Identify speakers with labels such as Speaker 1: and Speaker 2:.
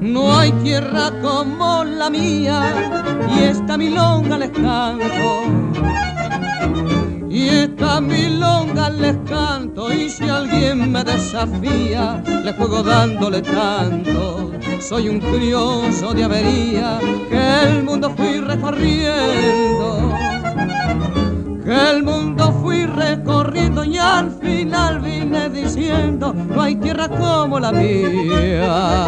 Speaker 1: No hay tierra como la mía, y esta milonga les canto. Y esta milonga les canto, y si alguien me desafía, les juego dándole tanto. Soy un curioso de avería que el mundo fui recorriendo. Que el mundo fui recorriendo y al final vine diciendo, no hay tierra como la mía.